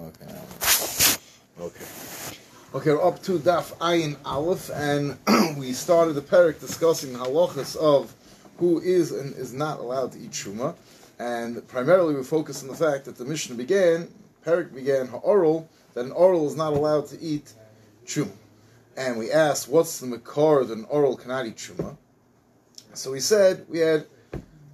Okay. Okay. Okay, we're up to Daf Ayin Aleph, and we started the parak discussing halachas of who is and is not allowed to eat truma, and primarily we focus on the fact that the mission began, parak began ha'oral, that an oral is not allowed to eat truma, and we asked what's the makar that an oral cannot eat truma. So we said we had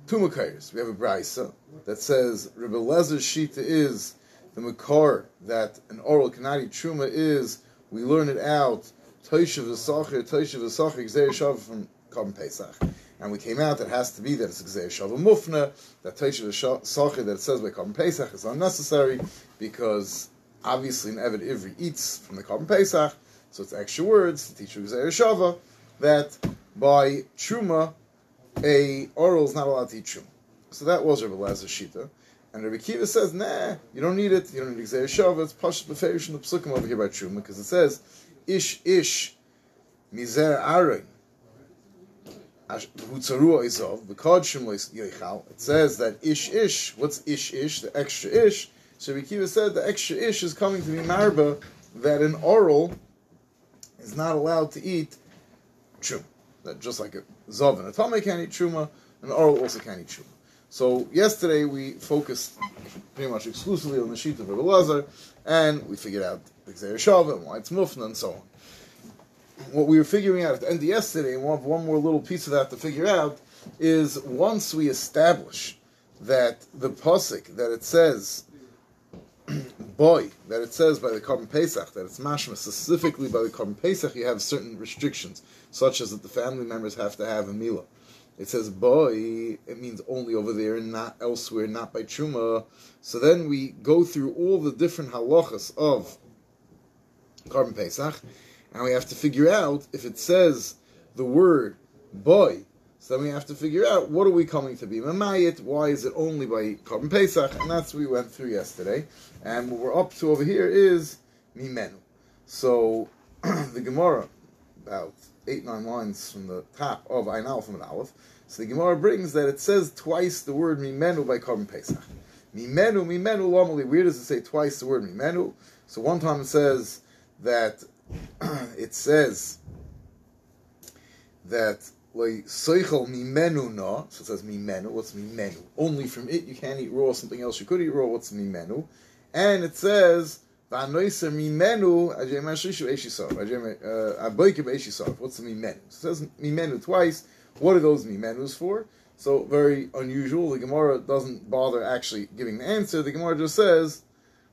two makars. We have a brisa that says Rebbe Lezer's shita is the makar that an oral eat truma is we learn it out Toisha v'sacher Toisha v'sacher Gzeir Shav from Korban Pesach, and we came out it has to be that it's Gzeir Shav Mufna that Toisha v'sacher that it says by Korban Pesach is unnecessary because obviously an Eved Ivri eats from the Korban Pesach, so it's extra words to teach you Gzeir Shava that by truma a oral is not allowed to eat truma. So that was Rabbi Lazar Shita. And Rabbi Kiva says, nah, you don't need it. You don't need Gzeir Shava. It's Pashas Beferish in the Psukim over here by Truma, because it says, Ish Ish Mizer Aron Hutzaru Izov, V'kod Shum Yoichal. It says that Ish Ish, what's Ish Ish, the extra Ish? So Rabbi Kiva said the extra Ish is coming to be Marba, that an oral is not allowed to eat Truma. That just like a Zav and a Tomei can't eat Truma, an oral also can't eat Truma. So yesterday we focused pretty much exclusively on the sheet of Rabbi Lazar, and we figured out the Gzeir Shava and why it's Mufna and so on. What we were figuring out at the end of yesterday, and we'll have one more little piece of that to figure out, is once we establish that the pasuk that it says boy that it says by the Korban Pesach that it's mashma specifically by the Korban Pesach you have certain restrictions such as that the family members have to have a milah it says boy, it means only over there and not elsewhere, not by truma. So then we go through all the different halachas of Korban Pesach, and we have to figure out if it says the word boy. So then we have to figure out what are we coming to be mamayit? Why is it only by Korban Pesach? And that's what we went through yesterday. And what we're up to over here is mimenu. So the Gemara about eight, nine lines from the top of Ein Aleph from an Aleph. So the Gemara brings that it says twice the word Mimenu by Korban Pesach. Mimenu, Mimenu, normally, where does it say twice the word Mimenu? So one time it says that, it says that like Seichel Mimenu na, so it says Mimenu, what's Mimenu? Only from it you can't eat raw, something else you could eat raw, what's Mimenu? And it says, Eshisav. Uh, What's the mimenu? It says mimenu twice. What are those mimenus for? So very unusual. The Gemara doesn't bother actually giving the answer. The Gemara just says,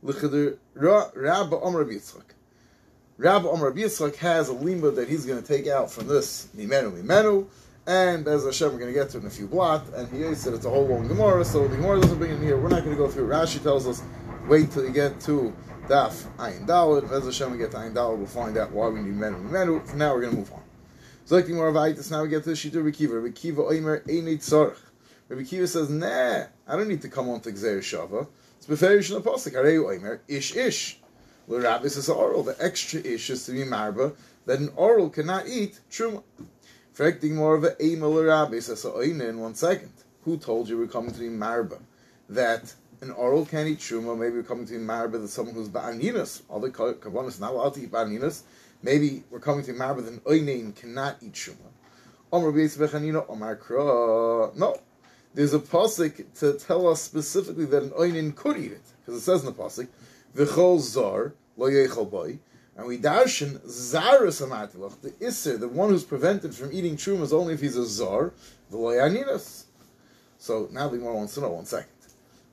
Rabba Omer Yitzchak. Rabba Omer Yitzchak has a limba that he's going to take out from this mimenu mimenu. And as Hashem, we're going to get to in a few blot. And he said it's a whole long Gemara, so the Gemara doesn't bring it here. We're not going to go through. Rashi tells us, wait till you get to Daf Ayin Dalad. As Hashem, we get to Ayin we'll find out why we need menu menu. For now, we're going to move on. So like the more Vaitis, now we get to the Shita Rekiva. Rekiva Oimer Einit Tzarech. Rabbi says, nah, I don't need to come on to Gzeir Shava. It's Beferish the Pasuk. Areu Oimer, Ish Ish. L'Rabbis is oral. The extra Ish is to be Marba, that an oral cannot eat Truma. Frek more of a Eima L'Rabbis as a in one second. Who told you we're coming to be Marba? That an oral eat Truma, maybe we're coming to Marba that someone who's Ba'aninas. The Kabbalah not allowed to eat Ba'aninas. Maybe we're coming to Marba that an Oinin cannot eat Truma. Omar Bechanina, Omar Kra. No. There's a pasuk to tell us specifically that an Oinin could eat it. Because it says in the pasuk, V'chol Zar, Lo Yechol Boy. And we darshan Zarus Amatilach, the iser, the one who's prevented from eating Truma is only if he's a Zar, the Loyaninas. So now the Gemara wants to know, one second.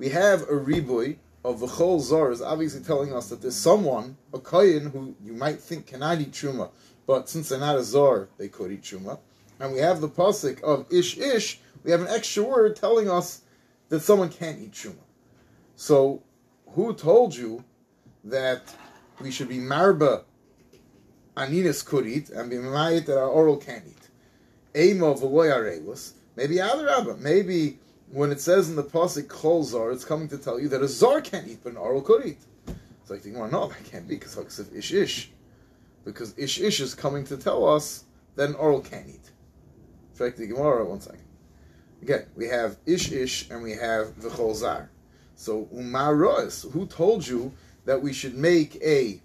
We have a riboy of the Chol Zar is obviously telling us that there's someone, a Kayin, who you might think cannot eat Truma, but since they're not a Zor, they could eat Truma. And we have the pasuk of Ish Ish, we have an extra word telling us that someone can't eat Truma. So, who told you that we should be Marba Aninas could eat and be Mayit that our oral can't eat? Ema V'loy Maybe other Abba, maybe when it says in the pasuk Chol Zar, it's coming to tell you that a Zar can't eat, but an oral could eat. It's like, well, no, that can't be because of Ish Ish. Because Ish Ish is coming to tell us that an oral can't eat. Check the Gemara, one second. Again, we have Ish Ish and we have the Zar. So, Umar Rois, who told you that we should make a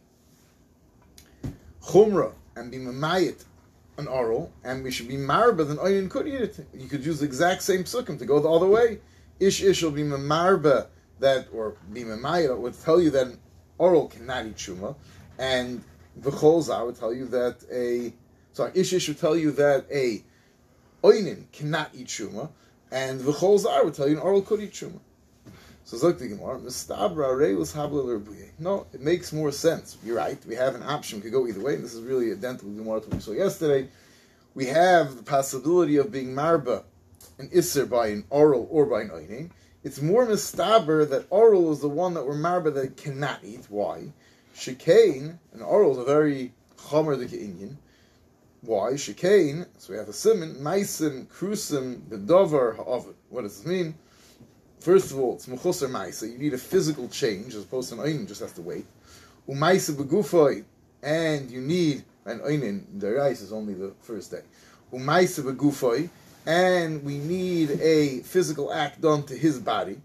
chumrah and be mamayit an oral, and we should be marba, then oyin could eat it. You could use the exact same psukim to go the other way. Ish ish will be marba that, or be mamayit, would tell you that an oral cannot eat shuma, and v'cholza would tell you that a, sorry, ish ish would tell you that a oinin cannot eat shuma, and v'cholza would tell you an oral could eat shuma. So the Gemara, No, it makes more sense. You're right. We have an option. We could go either way. And this is really identical to Gemara we saw yesterday. We have the possibility of being marba, an isser by an oral or by an oining. It's more mistaber that oral is the one that we're marba that cannot eat. Why? Shekain, an oral is a very chomer the Indian. Why? Shekain, so we have a simon, maisim, krusim, bedover, ha'ovid. What does this mean? First of all, it's mechusar ma'isa. You need a physical change as opposed to an oinin just has to wait. U'ma'isa begufay, and you need an oinin. The rice is only the first day. U'ma'isa begufay, and we need a physical act done to his body.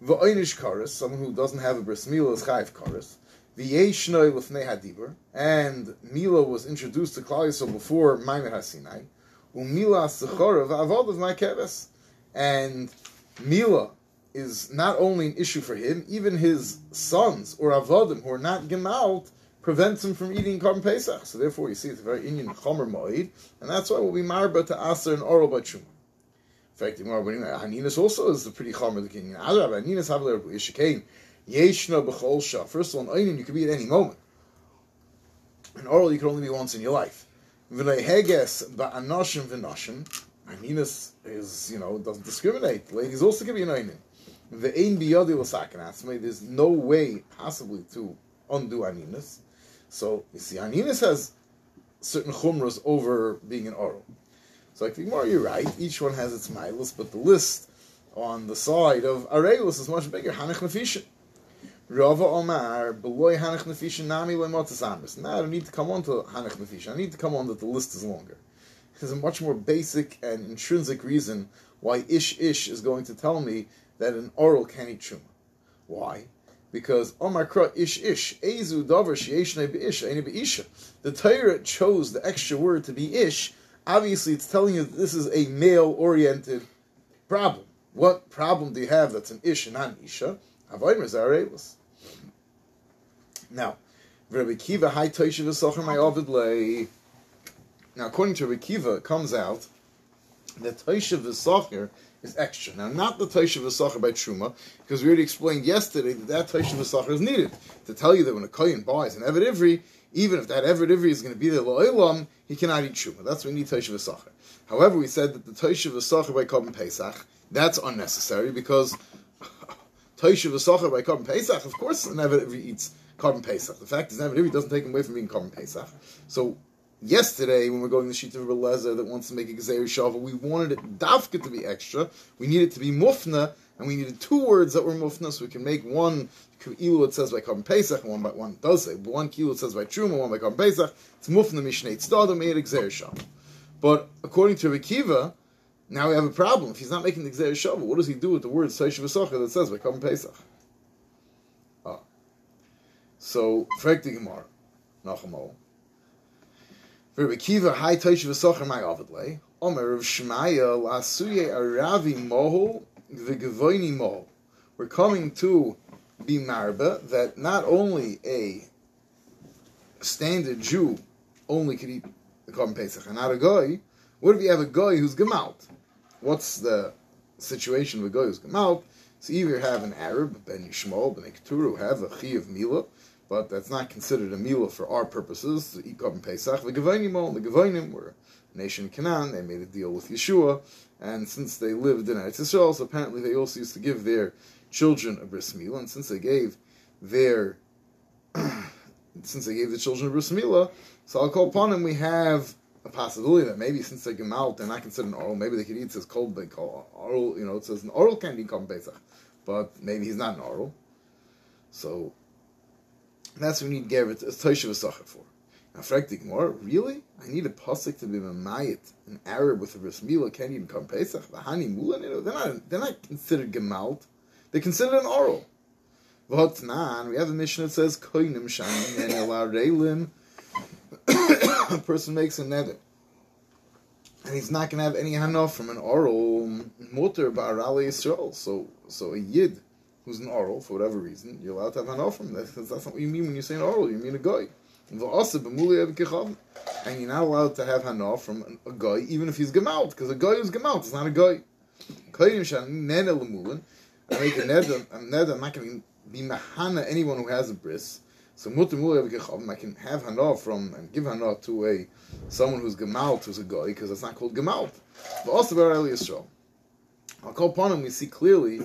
V'oinish karas, someone who doesn't have a bris milah is chayv karas. V'yeshnoi l'fnei hadibur, and Mila was introduced to Klal Yisrael before Maimed HaSinai. U'mila sechorav avodav ma'keves, and Mila is not only an issue for him, even his sons or avodim who are not gemalt prevents him from eating Korban Pesach. So therefore, you see, it's a very Indian chomer moed, and that's why we'll be marba to aser and oral bachum. In fact, Haninas also is a pretty chomer the king. Ah, Haninas have their yishikein yeshna b'chol shah. First of all, an you could be at any moment. An oral you could only be once in your life. V'nei heges ba'anoshim v'noshim. Haninas is, you know, doesn't discriminate. Ladies also can be an oinin. The ein biyadi l'sakin There's no way possibly to undo aninus. So you see, aninus has certain chumras over being an oral. So I think more you're right. Each one has its milas, but the list on the side of areus is much bigger. Hanech nefishin. Rava Omar, beloy Hanech Nefishin Nami Lemotas. Now I don't need to come on to Hanech Nefishin. I need to come on that the list is longer. There's a much more basic and intrinsic reason why Ish Ish is going to tell me that an oral can eat truma. Why? Because Omar Kra Ish Ish Ezu Dover Sheishnei Beisha Eine Beisha. The Torah chose the extra word to be Ish. Obviously, it's telling you that this is a male-oriented problem. What problem do you have that's an Ish and not an Isha? Now, Rabbi Kiva My. Now, according to Rabbi Kiva, it comes out that Toisha V'Socher is extra. Now, not the Taisha V'Sachar by Truma, because we already explained yesterday that that Taisha V'Sachar is needed to tell you that when a Kohen buys an Evet Ivri, even if that Evet Ivri is going to be the Lo'ilam, he cannot eat Truma. That's what we need Taisha V'Sachar. However, we said that the Taisha V'Sachar by Korban Pesach, that's unnecessary because Taisha V'Sachar by Korban Pesach, of course, an Evet Ivri eats Korban Pesach. The fact is, an Ivri doesn't take him away from being Korban Pesach. So yesterday when we're going to sheet of Lezer that wants to make a Gezer Shavu, we wanted it dafka to be extra. We needed it to be mufna, and we needed two words that were mufna, so we can make one kilu it says by Korban Pesach, and one by one does say, one kilu it says by Truma, one by Korban Pesach. It's mufna mishnei tzadam made a Gezer Shavu. But according to Rekiva, now we have a problem. If he's not making the Gezer Shavu, what does he do with the word Seishav that says by Korban Pesach? Ah. So, Frekti Gemara, Nachamol. Rabbi Kiva, Toish V'Socher Omer Lasuye Aravi V'Gevoini Mohol. We're coming to be marba that not only a standard Jew only could eat the Korban Pesach, and not a guy. What if you have a guy who's gemalt? What's the situation with a guy who's gemalt? So either have an Arab, Ben Yishmael, Ben who have a chi of Milah, but that's not considered a meal for our purposes. The Ikab Pesach, the Gavainim, the Gavainim were a nation in Canaan. They made a deal with Yeshua, and since they lived in Eretz Yisrael, so apparently they also used to give their children a bris milah. And since they gave their since they gave the children a bris milah, so I'll call upon them. We have a possibility that maybe since they come out, they're not considered an oral. Maybe they could eat this cold they call oral. You know, it says an oral candy come Pesach, but maybe he's not an oral. So that's what we need Geret, a Toshav Sacher for. Now, Frektik more, really? I need a pasuk to be Mamayit, an Arab with a Bris Milah, can't even come Pesach. The Hani Mula, they're not, they're not considered Gemalt. They're considered an oral. V'hotnan, we have a mission that says koinim shanim and elarelim. A person makes a nether, and he's not going to have any hanof from an oral mutter ba'arali Yisrael. So, so a yid who's an oral for whatever reason, you're allowed to have hanof from that that's not what you mean when you say an oral. You mean a guy. And you're not allowed to have hanof from a guy even if he's gemalt because a guy who's gemalt is not a guy. I'm not going to be mahana anyone who has a bris. So I can have hana from and give hana to a someone who's gemalt who's a guy because that's not called gemalt. But also. I'll call upon him. We see clearly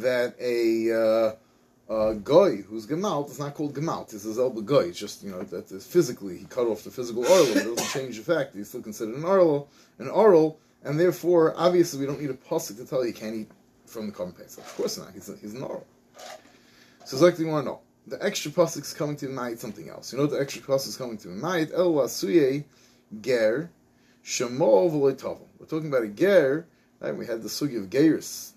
that a uh, uh, guy who's gemalt is not called gemalt. It's a zelba guy. It's just you know that physically he cut off the physical oral. It doesn't change the fact he's still considered an oral, an oral, and therefore obviously we don't need a pasuk to tell you can't eat from the carbon korban Of course not. He's, a, he's an oral. So like you want to know the extra pasuk is coming to mind something else. You know the extra pasuk is coming to mind. El wasuye ger shemo. We're talking about a ger. Right? We had the sugi of gerus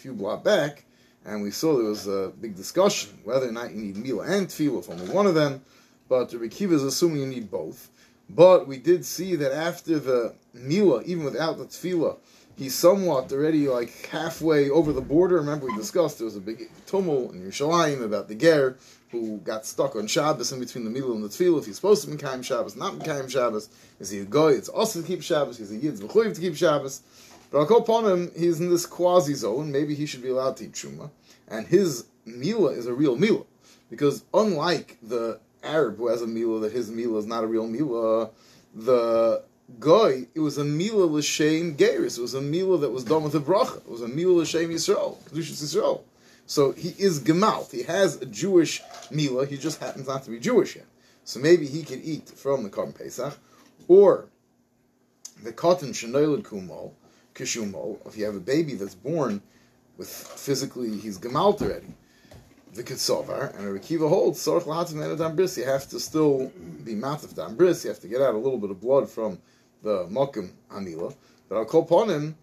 few block back, and we saw there was a big discussion whether or not you need mila and tefillah only one of them. But the Rekiva is assuming you need both. But we did see that after the mila, even without the tefillah, he's somewhat already like halfway over the border. Remember, we discussed there was a big tumult in Yerushalayim about the ger who got stuck on Shabbos in between the middle and the tefillah. If he's supposed to be Kaim Shabbos, not Kaim Shabbos, is he a guy? It's also to keep Shabbos. He's a yid, it's to keep Shabbos. But I'll upon him. He's in this quasi zone. Maybe he should be allowed to eat truma, and his mila is a real mila, because unlike the Arab who has a mila, that his mila is not a real mila. The guy, it was a mila l'shem geiris. It was a mila that was done with a bracha. It was a mila l'shem Yisrael, kedushas Yisrael. So he is gemalt. He has a Jewish mila. He just happens not to be Jewish yet. So maybe he could eat from the korban pesach, or the cotton shenoiled kumal If you have a baby that's born with physically he's gemalt already the Kitsovar, and a Rekiva holds, Sorach Lahatim Bris, you have to still be Matif Dam Bris, you have to get out a little bit of blood from the Mokim Anila. But I'll call upon him,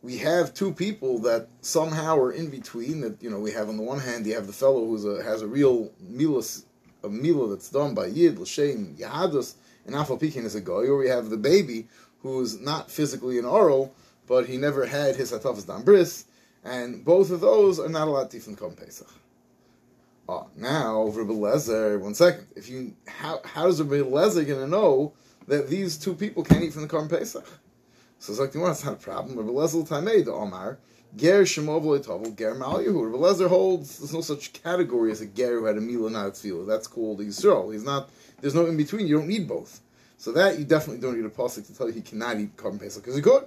we have two people that somehow are in between, that, you know, we have on the one hand, you have the fellow who has a real milas, a mila that's done by Yid, L'Shem, Yahadus, and Afal Pekin is a guy, or we have the baby who's not physically an oral, but he never had his Hatafas Dam Bris, and both of those are not allowed eat from Pesach. Oh, now Rabbi Lezer, one second. If you how how is Rabbi Lezer going to know that these two people can't eat from the Korban Pesach? So it's like, you well, that's not a problem. Rabbi Lezer Tamei the Omar Ger Shemov Tovel Ger Malyahu. Rabbi Lezer holds there's no such category as a Ger who had a Mila not Tefillah. That's called Yisrael. He's not. There's no in between. You don't need both. So that you definitely don't need a pasuk to tell you he cannot eat Korban Pesach because he could.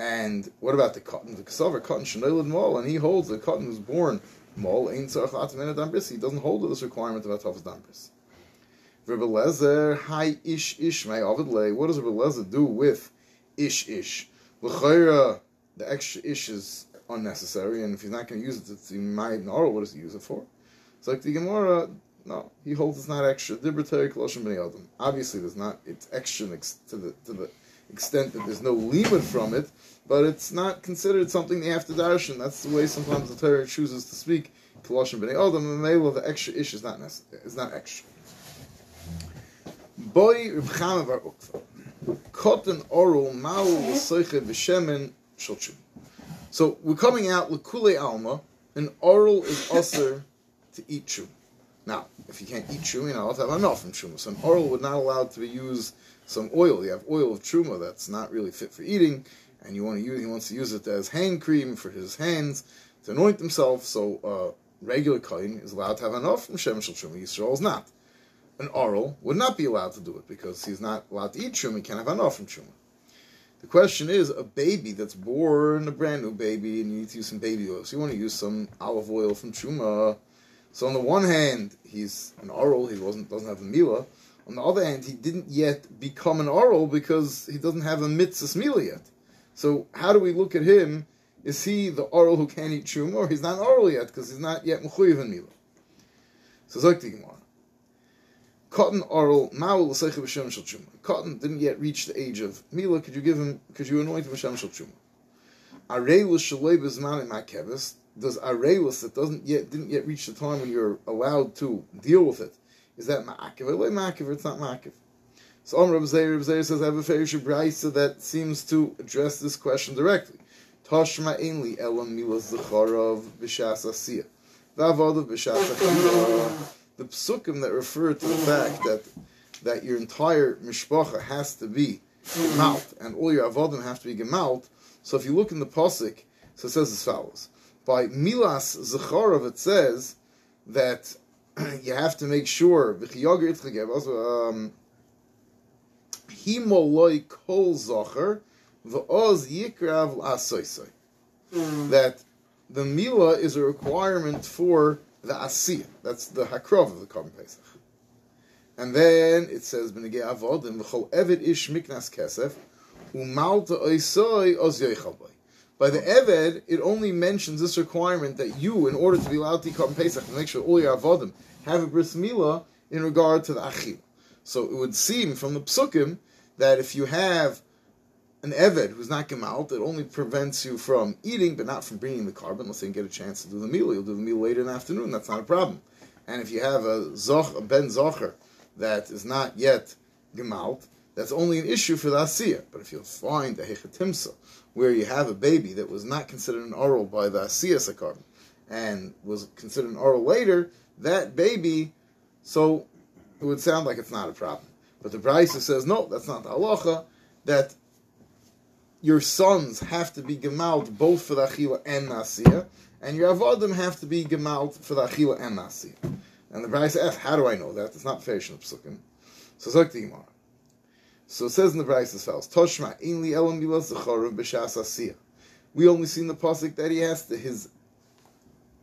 And what about the cotton? The Kasavar cotton Shenoilad Mol, and he holds the cotton was born Mol ain't tzarich latzmin dambris. He doesn't hold to this requirement of atavas dambris. Rabbi Lezer, hi ish ish may avid lay. What does Rabbi Lezer do with ish ish? L'chayra, the extra ish is unnecessary, and if he's not going to use it, it's might nor. What does he use it for? It's like the Gemara. No, he holds it's not extra. Obviously, there's not. It's extra to the to the extent that there's no limit from it, but it's not considered something they have to darshan. That's the way sometimes the Torah chooses to speak. Koloshim b'nei Adam, of the extra ish is not necessary. It's not extra. Boy Reb Chama Bar Ukva. Kotten oral maul l'soiche b'shemen sholchum. So we're coming out l'kule alma. An oral is usher to eat chum. Now, if you can't eat you're not allowed to have enough from chum. So an oral would not allowed to be used some oil. You have oil of truma that's not really fit for eating, and you want to use he wants to use it as hand cream for his hands to anoint himself. So uh, regular kohen is allowed to have enough from shemesh truma. Yisrael is not. An oral would not be allowed to do it because he's not allowed to eat truma. He can't have enough from truma. The question is, a baby that's born, a brand new baby, and you need to use some baby oil. So you want to use some olive oil from truma. So on the one hand, he's an oral. He wasn't doesn't have the mila. On the other hand, he didn't yet become an oral because he doesn't have a mitzvah mila yet. So how do we look at him? Is he the oral who can't eat shum, or he's not oral yet because he's not yet mechuyev in mila? So Zok Gemara. Cotton oral ma'ul l'seicha b'shem shel truma. Cotton didn't yet reach the age of mila. Could you give him? Could you anoint him b'shem shel truma? Arei l'shalei b'zman makeves. does areus that doesn't yet didn't yet reach the time when you're allowed to deal with it, is that ma'akiv or ma'akiv it's not ma'akiv? So Om Reb Zeir, Reb Zeir says I have a Ferish Brisa that seems to address this question directly. Tashma ainli elam milas zecharov b'shas asiyah. V'avodav b'shas. The psukim that refer to the fact that that your entire mishpacha has to be gemalt, and all your avodim have to be gemalt. So if you look in the pasuk, so it says as follows: By milas zecharov, it says that you have to make sure um, himoloi kol zocher v'oz yikrav asoisoi. That the mila is a requirement for the asiyah. That's the hakrov of the Korban Pesach. And then it says, "B'negei avodim v'chol eved ish miknas kesef umalta oisoi oz yoichalboi." By the Eved, it only mentions this requirement that you, in order to be allowed to eat Pesach, to make sure all your avodim have a bris milah in regard to the achil. So it would seem from the psukim that if you have an Eved who's not Gemalt, it only prevents you from eating, but not from bringing the. Let's say you get a chance to do the meal. You'll do the meal later in the afternoon. That's not a problem. And if you have a, zoch, a Ben Zocher that is not yet Gemalt, that's only an issue for the Asiyah. But if you find a Hechatimsa, where you have a baby that was not considered an oral by the Asiyah Sakarban, and was considered an oral later, that baby, so it would sound like it's not a problem. But the Brisa says, no, that's not the halacha, that your sons have to be gemalt both for the achila and nasiya, and your avodim have to be gemalt for the achila and nasiya. And the Brisa asks, how do I know that? It's not fair in psukim. So Zok. So it says in the Brisa as follows: Toshma inli elam b'shas asiya. We only seen the pasuk that he has to his,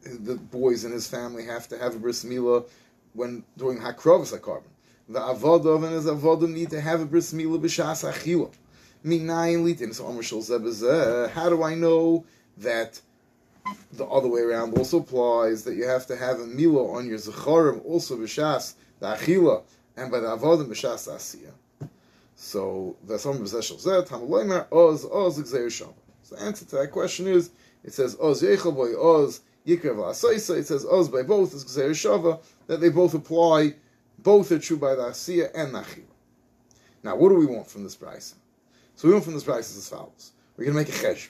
the boys in his family have to have a bris milah when during hakrovas korban. The avodim and his avodim need to have a bris milah b'shas achila. Minayin litin. So Shul eh, How do I know that the other way around also applies that you have to have a milah on your zechorim also b'shas the achila and by the avodim b'shas asiya. So Oz Oz So the answer to that question is it says Oz Yechel Boy Oz Yikrev Asoisa. It says Oz by both is Gzeir Shava that they both apply. Both are true by the asiya and the achila. Now, what do we want from this price? So we want from this price as follows. We're going to make a chesh.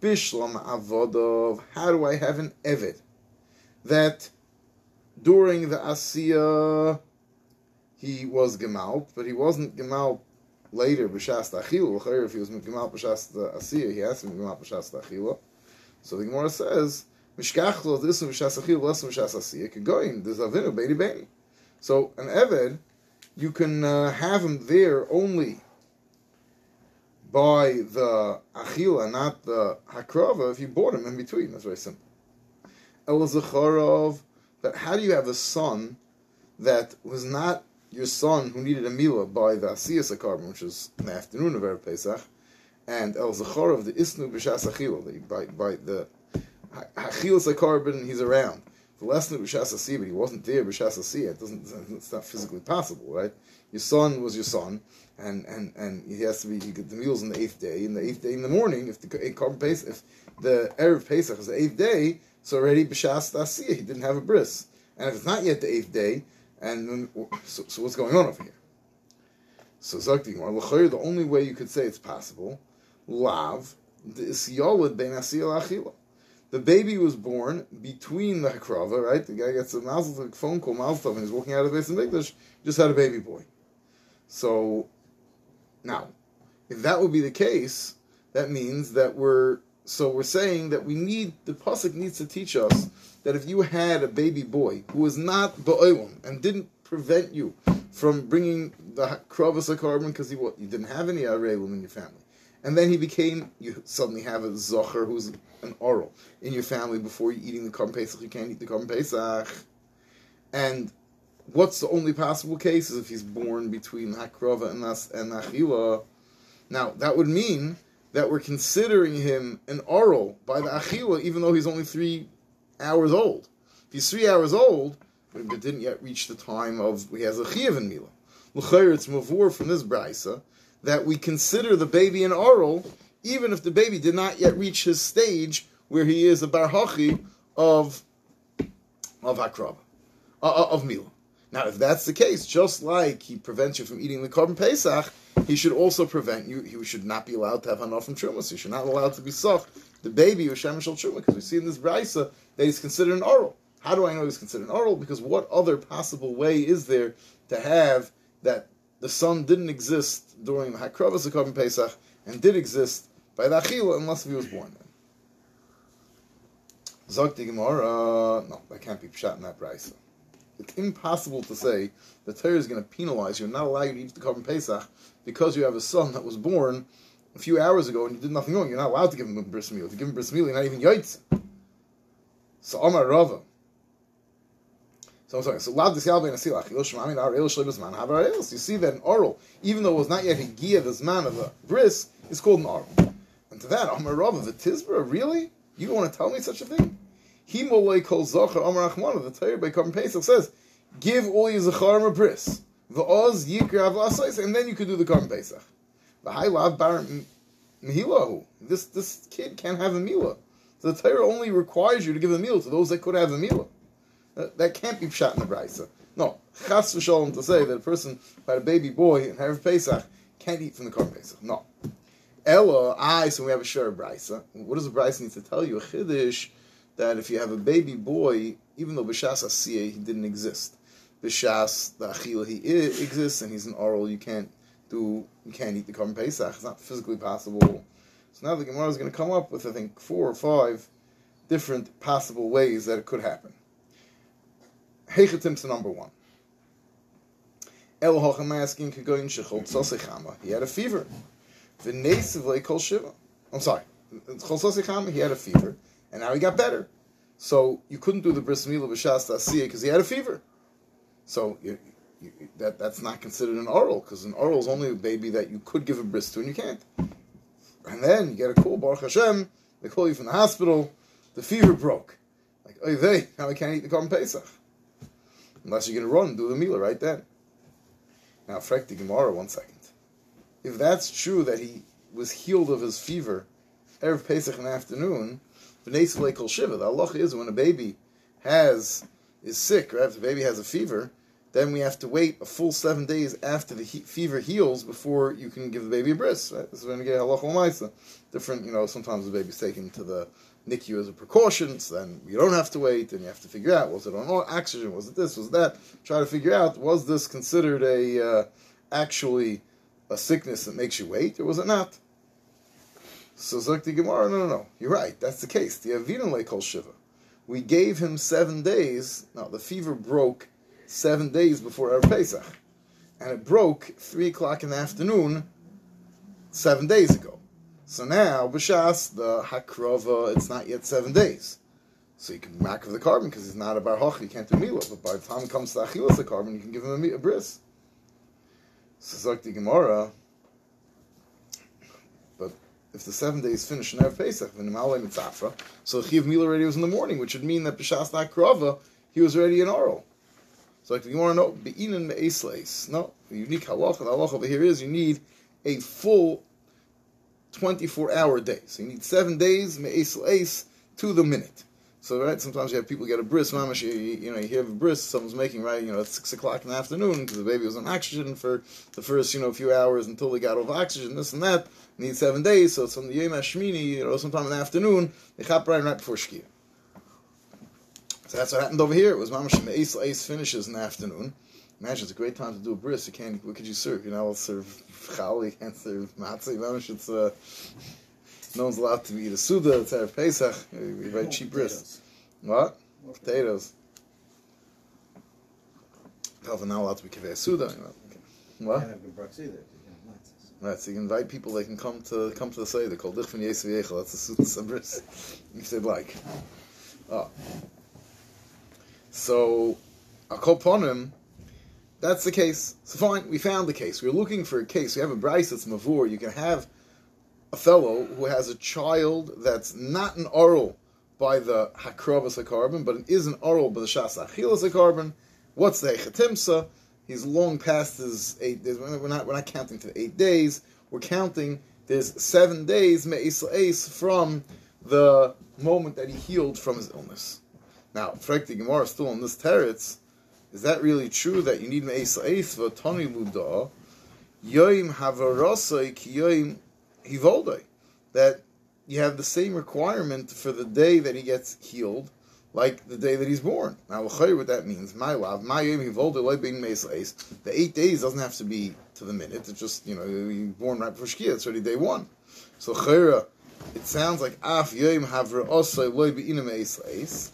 Bishlam avodov. How do I have an evid that during the asiya he was gemalt, but he wasn't gemalt later b'shas achila. If he was gemalt b'shas the asiya, he has to be gemalt b'shas achila. So the Gemara says, There's avinu beini beini. So an eved, you can uh, have him there only by the achila, not the hakrava, if you bought him in between. That's very simple. El Zacharov, that how do you have a son that was not your son who needed a mila by the asiyas korban, which is in the afternoon of Erev Pesach, and El Zacharov, the isnu b'shas achila, by, by the achilas korban, he's around. The lesson of B'shas Asiyah, but he wasn't there B'shas Asiyah. It doesn't, it's not physically possible, right? Your son was your son, and and and he has to be. He get the meals on the eighth day. In the eighth day in the morning, if the korban Pesach, if the erev Pesach is the eighth day, it's already b'shas asiyah. He didn't have a bris, and if it's not yet the eighth day, and so, so what's going on over here? So zakti the only way you could say it's possible, lav the isyolid ben asiyah achila. The baby was born between the hakrava, right? The guy gets a mazel, phone call, mazel, and he's walking out of the base of English, just had a baby boy. So now, if that would be the case, that means that we're so we're saying that we need the pasuk needs to teach us that if you had a baby boy who was not ba'olam and didn't prevent you from bringing the kravas korban because you didn't have any arelim in your family, and then he became you suddenly have a zocher who's an oral in your family before you eating the korban pesach, you can't eat the korban pesach, and what's the only possible case is if he's born between Hakrova and and Achila. Now that would mean that we're considering him an oral by the Achila, even though he's only three hours old. If he's three hours old, but didn't yet reach the time of he has a chiyav in Mila. L'chayr, it's mavur from this brisa that we consider the baby an oral, even if the baby did not yet reach his stage where he is a barhachi of of hakrava, uh, of mila. Now, if that's the case, just like he prevents you from eating the korban pesach, he should also prevent you. He should not be allowed to have hanaf from truma. So you should not allowed to be soft the baby or shemesh al truma because we see in this brisa that he's considered an oral. How do I know he's considered an oral? Because what other possible way is there to have that the son didn't exist during the Hakravas of Korban Pesach and did exist by the Achila unless he was born then? Zog Gemara, no, that can't be shot in that brisa. It's impossible to say the Torah is going to penalize you and not allow you to eat the Korban Pesach because you have a son that was born a few hours ago and you did nothing wrong. You're not allowed to give him a bris meal. To give him bris meal, you're not even yaitz. So Amar Rava. So I'm sorry. So lav disyal ben asilach yil shmami nar el shlibas man havar else. You see that an oral, even though it was not yet higia this man of the bris, is called an oral. And to that, Amar Rava, the Tizbra, really? You want to tell me such a thing? He molei kol zocher Amar Achmana. The Torah by Korban Pesach says, give all your zacharim a bris. The oz yikrav lasais, and then you could do the Korban Pesach. The high lav bar mihilahu. This this kid can't have a milah. So the Torah only requires you to give a meal to those that could have a meal. That, that can't be shot in the brisa. No, chas v'shalom to say that a person had a baby boy and have Pesach can't eat from the korban Pesach. No. Ella, I, so we have a share brisa. What does the brisa need to tell you? A chiddush that if you have a baby boy, even though b'shas asiyah, he didn't exist. B'shas, the achil, he exists and he's an oral, you can't do, you can't eat the korban Pesach. It's not physically possible so now the Gemara is going to come up with, I think, four or five different possible ways that it could happen. Heichetim to number one. El Hochamaskin Kagoyin Shechol Tzosechama. He had a fever. V'nesivle Kol Shiva. I'm sorry. Chol Tzosechama, he had a fever. And now he got better. So you couldn't do the bris milah b'shas asiyah because he had a fever. So you, you, that that's not considered an oral because an oral is only a baby that you could give a bris to and you can't. And then you get a call, Baruch Hashem, they call you from the hospital, the fever broke. Like, oh, they, now I can't eat the Korban Pesach. Unless you're going to run, do the meal right then. Now, Frek the Gemara, one second. If that's true that he was healed of his fever, Erev Pesach in the afternoon, Kol Shiva, the Allah is when a baby has, is sick, right? If the baby has a fever, then we have to wait a full seven days after the he- fever heals before you can give the baby a bris. Right? This is when you get halacha. Different, you know. Sometimes the baby's taken to the NICU as a precaution, so then you don't have to wait, and you have to figure out was it on oxygen, was it this, was that. Try to figure out was this considered a uh, actually a sickness that makes you wait, or was it not? So Zakti Gemara, no, no, no. You're right. That's the case. The Avina called Shiva. We gave him seven days. Now the fever broke seven days before our Pesach. And it broke three o'clock in the afternoon seven days ago. So now, B'Shas, the Hakrova, it's not yet seven days. So you can mack of the korban because he's not a bar hoch, you can't do milah. But by the time it comes to Achilas the korban, you can give him a, a bris. So Zakti Gemara, but if the seven days finish in Erev Pesach, Malay Mitzafra, so Chiv Milah already was in the morning, which would mean that B'Shas that Hakrova, he was already in Oral. So like, you want to know, be'inan me'esleis. No, the unique halacha, the halacha over here is you need a full 24 hour day. So you need seven days, me'esleis, to the minute. So right, sometimes you have people get a bris, mamash, you, you know, you hear a bris someone's making right, you know, at six o'clock in the afternoon because the baby was on oxygen for the first, you know, few hours until they got off oxygen, this and that. Need seven days, so it's on the Yom Hashmini, you know, sometime in the afternoon. They chop right right before Shkia. So that's what happened over here. It was mamash ace ace finishes in the afternoon. Imagine it's a great time to do a bris. You can't. What could you serve? You know, I'll serve chal. You can't serve matzah. It's uh, no one's allowed to eat a suda. It's Erev Pesach. We buy cheap bris. What? More potatoes. Kalfa not allowed to be kivei suda. You know. What? Right, so you invite people. They can come to come to the seder called Dichvin Yesu Yechel. That's the suda bris, if they'd like. Oh. So, akoponim, that's the case. So fine, we found the case. We're looking for a case. We have a bryce that's mavur. You can have a fellow who has a child that's not an oral by the hakravas korban, but it is an oral by the shas achilas korban. What's the hechatimsa? He's long past his eight days. We're not, we're not counting to eight days. We're counting, there's seven days, me'is from the moment that he healed from his illness. Now, Frek the Gemara is still on this teretz. Is that really true that you need me'es eis v'toni luda yoim havarosai ki yoim hivoldai? That you have the same requirement for the day that he gets healed, like the day that he's born. Now, what that means, my love, my yoim hivoldai like being me'es eis. The eight days doesn't have to be to the minute. It's just you know you're born right before Shkia. It's already day one. So chayra, it sounds like af yoim havarosai loy be'ina me'es eis.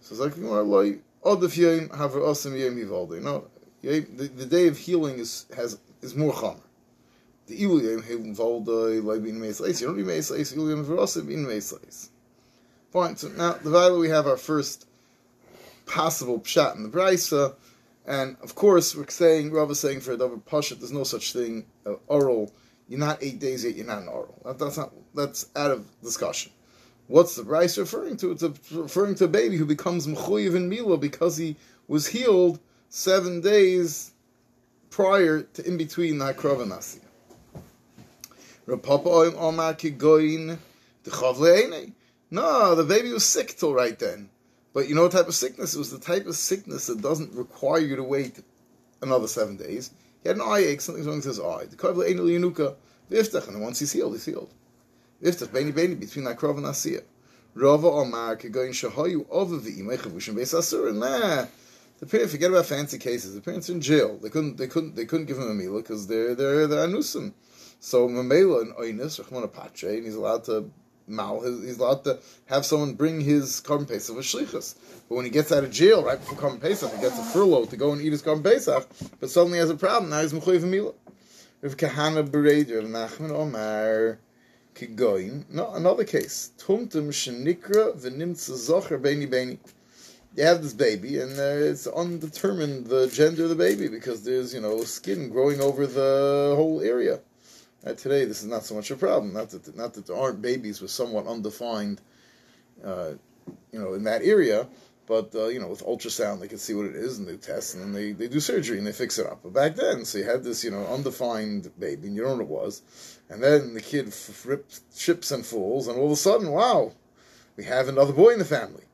So it's like more like Odif Yom Haver Osam Yom Yivaldi. No, the, the day of healing is has is more chomer. The Ilu Yom Yivaldi like being meisleis. You don't need Meis Leis. Ilu Yom Haver Osam being Fine. So now the value we have our first possible pshat in the brisa, and of course we're saying Rav is saying for a double pashat, there's no such thing uh, oral. You're not eight days yet. You're not an oral. That, that's not. That's out of discussion. What's the Bryce referring to? It's referring to a baby who becomes Mechuyev in Mila because he was healed seven days prior to in between the Hakrov and Omar No, the baby was sick till right then. But you know what type of sickness? It was the type of sickness that doesn't require you to wait another seven days. He had an eye ache, something's wrong with his eye. The and once he's healed, he's healed. Iftach Beni Beni between Akrov and Asiya. Rava Omar Kegoin Shahayu over the Imay Chavushim Beis Asur. Nah, the parents forget about fancy cases. The parents are in jail. They couldn't. They couldn't. They couldn't give him a mila because they're they're they're anusim. So Mamela and Oinus Rachmana Patre, and he's allowed to mal. He's allowed to have someone bring his korban pesach with shlichus. But when he gets out of jail right before korban pesach, he gets a furlough to go and eat his korban pesach. But suddenly he has a problem. Now he's mechuyev mila. Rav Kahana Bereder Nachman Omar. Kigoin. No, another case. Tumtum shenikra v'nimtza zocher beni beni. You have this baby, and uh, it's undetermined the gender of the baby because there's you know skin growing over the whole area. Uh, today, this is not so much a problem. Not that not that there aren't babies with somewhat undefined, uh, you know, in that area. But uh, you know, with ultrasound, they can see what it is, and they test, and then they, they do surgery and they fix it up. But back then, so you had this you know undefined baby, and you don't know what it was, and then the kid rips, ships and falls, and all of a sudden, wow, we have another boy in the family.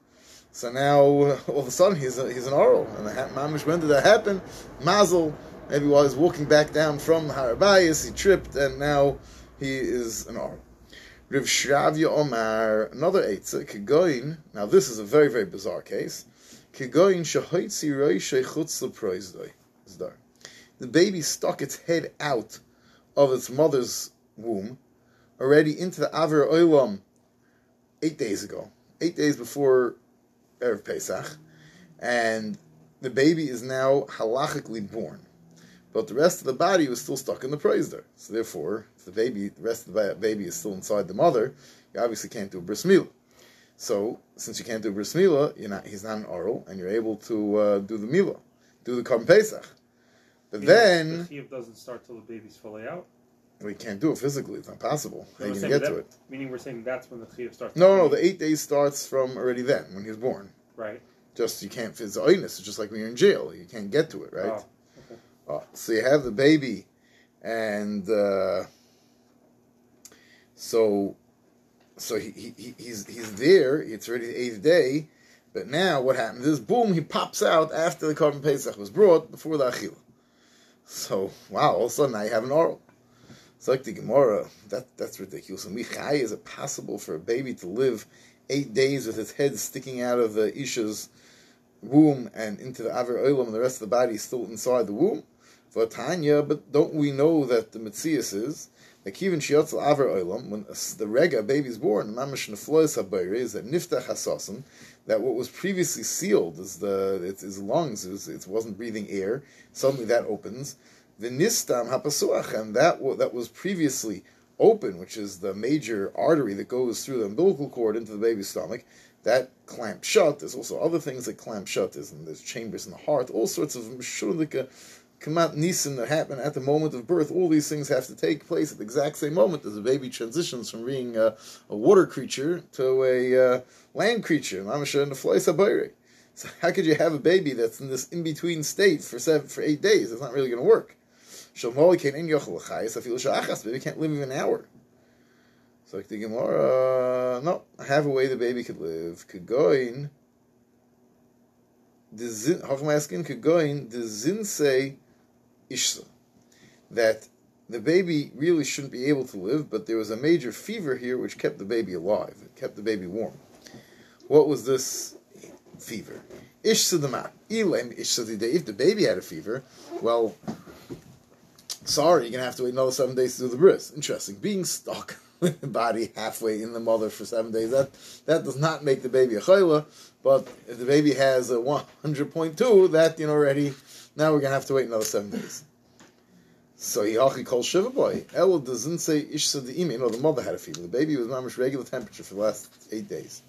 So now all of a sudden he's a, he's an oral, and the mamish when did that happen? Mazel, maybe while he's walking back down from Harabayas, he tripped, and now he is an oral. Rav Shravya Omar, another Eitzah, Kegoin, now this is a very, very bizarre case. Kegoin Shahoitzi Roishe Chutz Leproizdoi. The baby stuck its head out of its mother's womb already into the Aver Oilam eight days ago, eight days before Erev Pesach, and the baby is now halachically born but the rest of the body was still stuck in the praisder. So therefore, if the baby, the rest of the baby is still inside the mother, you obviously can't do a bris milah. So since you can't do a bris milah, you're not, he's not an oral, and you're able to uh, do the milah, do the korban pesach. But then the doesn't start till the baby's fully out. We can't do it physically; it's not possible. So are you going get that- to it? Meaning we're saying that's when the chiyuv starts. No, no, the eight days starts from already then when he was born. right. Just you can't. It's oinus. It's just like when you're in jail; you can't get to it, right? Oh, okay. Oh, so you have the baby, and uh, so so he, he he- he's he's there. It's already the eighth day, but now what happens is boom, he pops out after the korban pesach was brought before the achila. So wow, all of a sudden now you have an oral. It's like the Gemara. That that's ridiculous. And Michai, is it possible for a baby to live eight days with its head sticking out of the isha's womb and into the aver oilam, and the rest of the body is still inside the womb? For Tanya, but don't we know that the Metzias is that Kivin Shiotzel Aver Oilam, when the Rega baby is born, Mamash Neflois Habayre, is that Niftach Hasasim, that what was previously sealed is the it's lungs, it wasn't breathing air, suddenly that opens. The Nistam Hapasuach, and that that was previously open, which is the major artery that goes through the umbilical cord into the baby's stomach, that clamp shut. There's also other things that clamp shut. There's, there's chambers in the heart, all sorts of shulika kamat nisim that happen at the moment of birth. All these things have to take place at the exact same moment as the baby transitions from being a, a water creature to a uh, land creature. So how could you have a baby that's in this in between state for seven for eight days? It's not really going to work. Shalmoli can't in yochel l'chayis. I feel shachas. Baby can't live even an hour. So like the Gemara, uh, no, I have a way the baby could live. Could go in. the zin Hachmaskin Kagoin the zin say ishsa that the baby really shouldn't be able to live, but there was a major fever here which kept the baby alive. It kept the baby warm. What was this fever? Ishsa the map. If the baby had a fever, well, sorry, you're gonna have to wait another seven days to do the bris. Interesting. Being stuck with the body halfway in the mother for seven days, that that does not make the baby a chayla, but if the baby has a one hundred point two, that you know already now we're gonna have to wait another seven days. So actually called Shiva boy. El doesn't say Ishsa the You know, the mother had a fever. The baby was mamish regular temperature for the last eight days.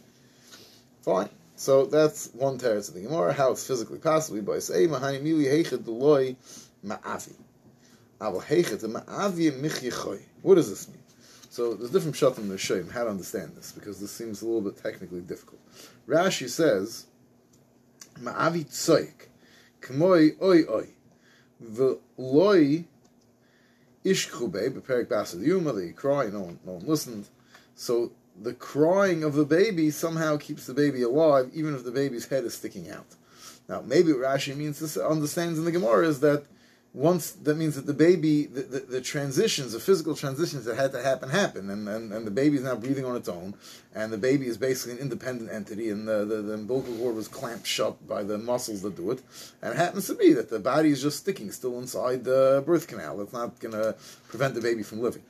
Fine. So that's one teretz of the Gemara, how it's physically possible. By say Mahani Mili Heichet Deloy Ma'avi. What does this mean? So there's different pshat in the Shem how to understand this because this seems a little bit technically difficult. Rashi says Ma'avi Tzoik K'moy Oy Oy V'loy Ishchube, Beperik Basad Yuma, they cry, no one, no one listened. So the crying of the baby somehow keeps the baby alive, even if the baby's head is sticking out. Now, maybe what Rashi means this understands in the Gemara is that once that means that the baby, the, the, the, transitions, the physical transitions that had to happen, happen, and, and, and the baby is now breathing on its own, and the baby is basically an independent entity, and the, the, the umbilical cord was clamped shut by the muscles that do it, and it happens to be that the body is just sticking still inside the birth canal. That's not going to prevent the baby from living.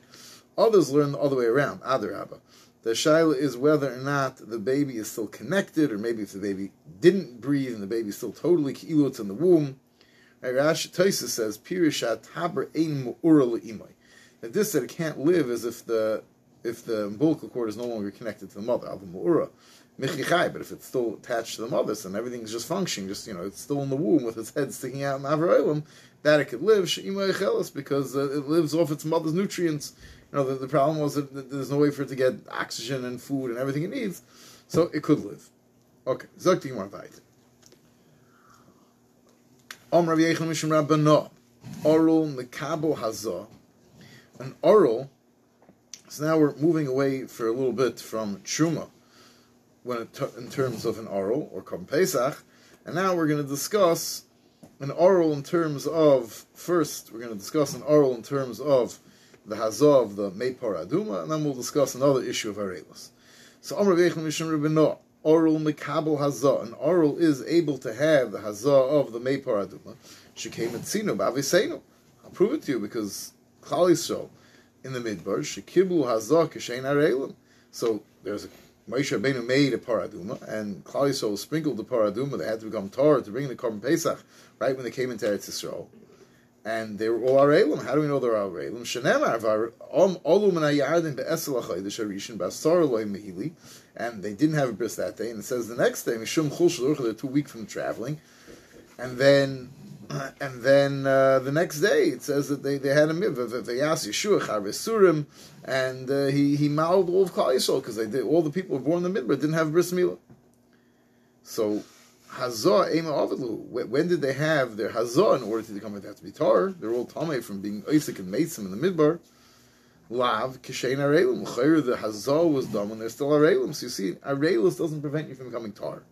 Others learn the other way around, Adarabba. The shaila is whether or not the baby is still connected, or maybe if the baby didn't breathe and the baby is still totally ki'ilutz in the womb, Rashi Taisa says Pirishat Haber Ein Mu'ura Le'imai. That this that it can't live as if the if the umbilical cord is no longer connected to the mother, Al Mu'ura. But if it's still attached to the mother, so everything's just functioning, just you know, it's still in the womb with its head sticking out in Avroilim, that it could live because uh, it lives off its mother's nutrients. You know, the, the problem was that there's no way for it to get oxygen and food and everything it needs, so it could live. Okay, Zakti Marvait. Om Rav Yechon Mishim Rabbano, Oral Mekabo Hazah, an oral. So now we're moving away for a little bit from Truma, when t- in terms of an oral or Kom Pesach, and now we're going to discuss an oral in terms of first we're going to discuss an oral in terms of the hazah of the Meipar Aduma, and then we'll discuss another issue of Arelis. So Om Rav Yechon Mishim Rabbano, oral mikabel hazah. An oral is able to have the hazah of the meipar aduma. She came at sinu b'aviseinu. I'll prove it to you because Klal Yisrael in the midbar she kiblu hazah kishein arelim. So there's a Moshe Rabbeinu made a paraduma, and Klal Yisrael sprinkled the paraduma. They had to become Torah to bring the korban pesach right when they came into Eretz Yisrael and they were all Arelim. How do we know they're Arelim? Shenemar Olu Min Hayardim Be'esel HaChodesh Harishin B'Asar Loi Mehili, and they didn't have a bris that day. And it says the next day Mishum Chul they're two weeks from traveling, and then. And then uh, the next day it says that they, they had a mitzvah. Asked Yeshua Charvesurim, and uh, he he mouthed all of Klal because they did all the people who were born in the midbar didn't have bris milah. So Hazah Ema. When did they have their Hazah in order to become a be tar? They're all Tameh from being Isaac and Mason in the Midbar. Lav Kishain Arelim. The Hazah was done when they're still Arelim. So you see, Arelis doesn't prevent you from becoming tar.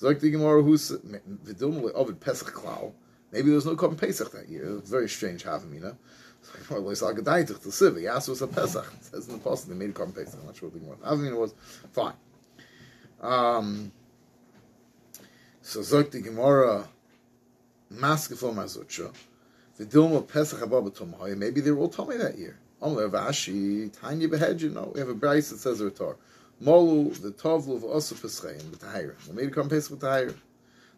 Zok the Gemara who's Vidum Ovid Pesach Klau. Maybe there was no Korban Pesach that year. It's very strange Havamina. So it's like a daitich to a Pesach. It says in the post they made a Korban Pesach. I'm not sure what the Gemara. Havamina was fine. Um, so sagt die Gemara, Maske Mazucha, the Dilma Pesach Abba Tumhoy, maybe they were all Tomei that year. Omler Vashi, Tanya Behed, you know, we have a Braisa that says the Torah. Molu, the Tovlu of Osu Peschein, the Tahir. A come Pesach with Tahir.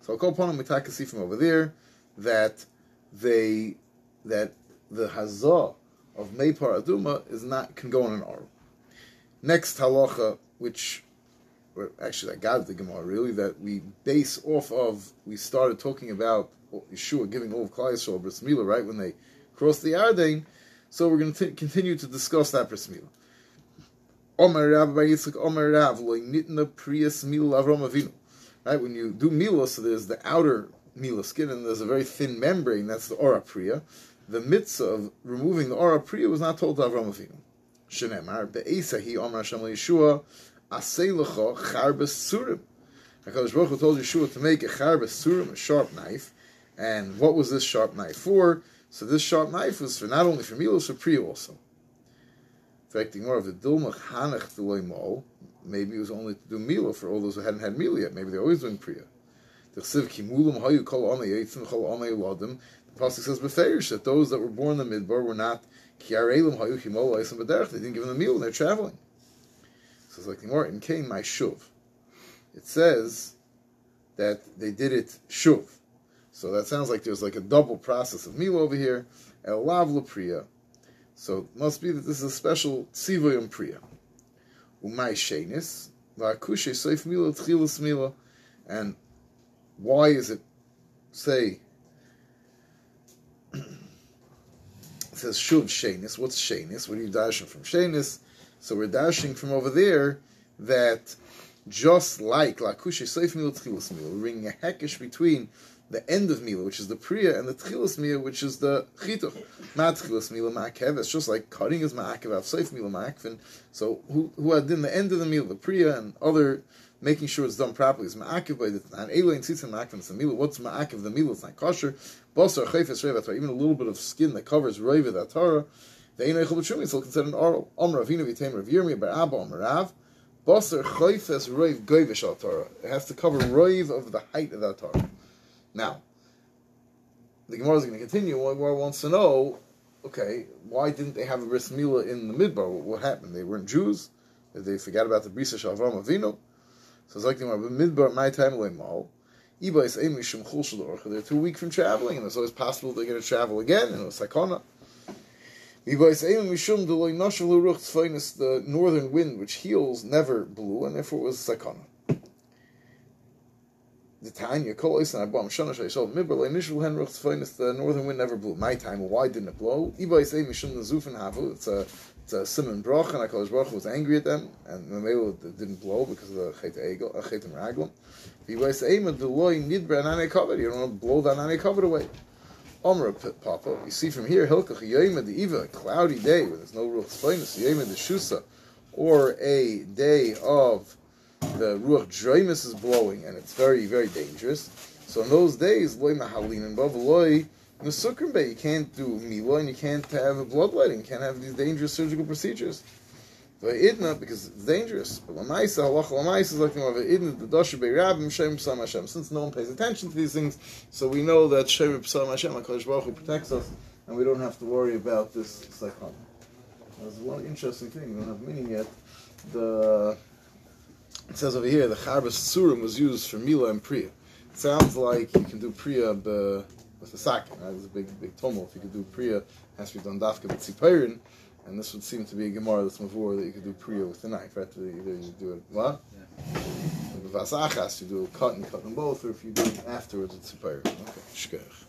So I'll call upon them, we take a see from over there, that they, that the Hazah of Meipar Aduma is not, can go on an oral. Next halacha, which actually that got the Gemara really, that we base off of, we started talking about Yeshua giving all of Klal bris right, when they crossed the Ardain, so we're going to t- continue to discuss that bris milah. Omer Rav Bar Yitzchak Omer Rav Nitna Prius Milah Avram Avinu. Right, when you do milah, so there's the outer milah skin, and there's a very thin membrane. That's the ora priya. The mitzvah of removing the ora priya was not told to Avram Avinu. Shenemar be'esahi Omer Hashem Yeshua aseilecha charbes surim. HaKadosh Baruch Hu told Yeshua to make a charbas surim, a sharp knife. And what was this sharp knife for? So this sharp knife was for not only for meal, it was for priya also. In fact, more of the Dilmach Hanach Mol, maybe it was only to do Mila for all those who hadn't had Mila yet. Maybe they're always doing Priya. The Pasuk says Beferish that those that were born in the Midbar were not Kiarelim Hayu Eitzim B'derech. They didn't give them the meal when they're traveling. It's like more in Kain My Shuv. It says that they did it Shuv. So that sounds like there's like a double process of meal over here. El Lav Priya. So it must be that this is a special Tzivoyum Priya. Umay Shenis, Va'akushe Seif Mila Tchilas Mila. And why is it, say, it says Shuv Shenis. What's Shenis? What are you dashing from? Shenis. So we're dashing from over there that just like Lakushe Seif Mila Tchilas Mila, we're bringing a heckish between the end of Mila, which is the Priya, and the Tchilas Mila, which is the Chituch. Ma Tchilas Mila Ma'akev, it's just like cutting is Ma'akev, Av Seif Mila Ma'akvin. So who, who had in the end of the Mila, the Priya, and other, making sure it's done properly, is Ma'akev by the Tan. Elo and Tzitzin Ma'akvin, it's the. What's Ma'akev? The Mila, it's not kosher. Basar Chayfes Rev even a little bit of skin that covers Rev Atara. The Ein Eichel B'Shumi, still considered an oral. Omer Avinu V'Tem Rav Yirmi, Bar Abba Omer Rav. Basar Chayfes Rev Goyvish Atara. It has to cover Rev of the height of the Atara. Now, the Gemara is going to continue. One wants to know, okay, why didn't they have a bris milah in the midbar? What happened? They weren't Jews. Did they forget about the brisa shalvam avinu? So it's like the midbar my time emishum chul They're too weak from traveling, and it's always possible they're going to travel again. And it's sakona. Iba is emishum deloy nashalu ruch The northern wind, which heals, never blew, and therefore it was sakona the Tanya Kol Oisan Abam Shana Shay Shol Mibber Le Nishul Henruch Tzfoinis the northern wind never blew. My time, why didn't it blow? Iba say Mishum Zufen Havu. It's a it's a Simon Broch and Hakadosh Baruch was angry at them and the Melo didn't blow because of the Chet Egel, uh, Chet Raglam. Iba say Ema Deloy Nidber Anane Covered. You don't want to blow that Anane Covered away. Omer Papa, you see from here Hilkach Yoyma the Eva, a cloudy day when there's no real Tzfoinis, Yoyma the Shusa, or a day of the ruach dreimus is blowing and it's very very dangerous. So in those days, loy mahalin and bavaloy mesukrim bay, you can't do mila and you can't have a bloodletting, you can't have these dangerous surgical procedures. Idna because it's dangerous. But lamaisa halacha lamaisa is like the idna the dasher bay rabbim shem psam Hashem. Since no one pays attention to these things, so we know that shem psam Hashem, Hakadosh Baruch Hu protects us, and we don't have to worry about this psychon. There's one interesting thing. We don't have meaning yet. The it says over here the charbas surim was used for mila and priya. It sounds like you can do priya with the sakin. Right? There's a big big tumult. If you could do priya, it has to be done dafka with tzipirin, and this would seem to be a gemara that's mavur that you could do priya with the knife. Right? Either you do it what? Yeah. Vasachas, you do a cut and cut them both, or if you do it afterwards, it's a tzipirin. Okay, shkach.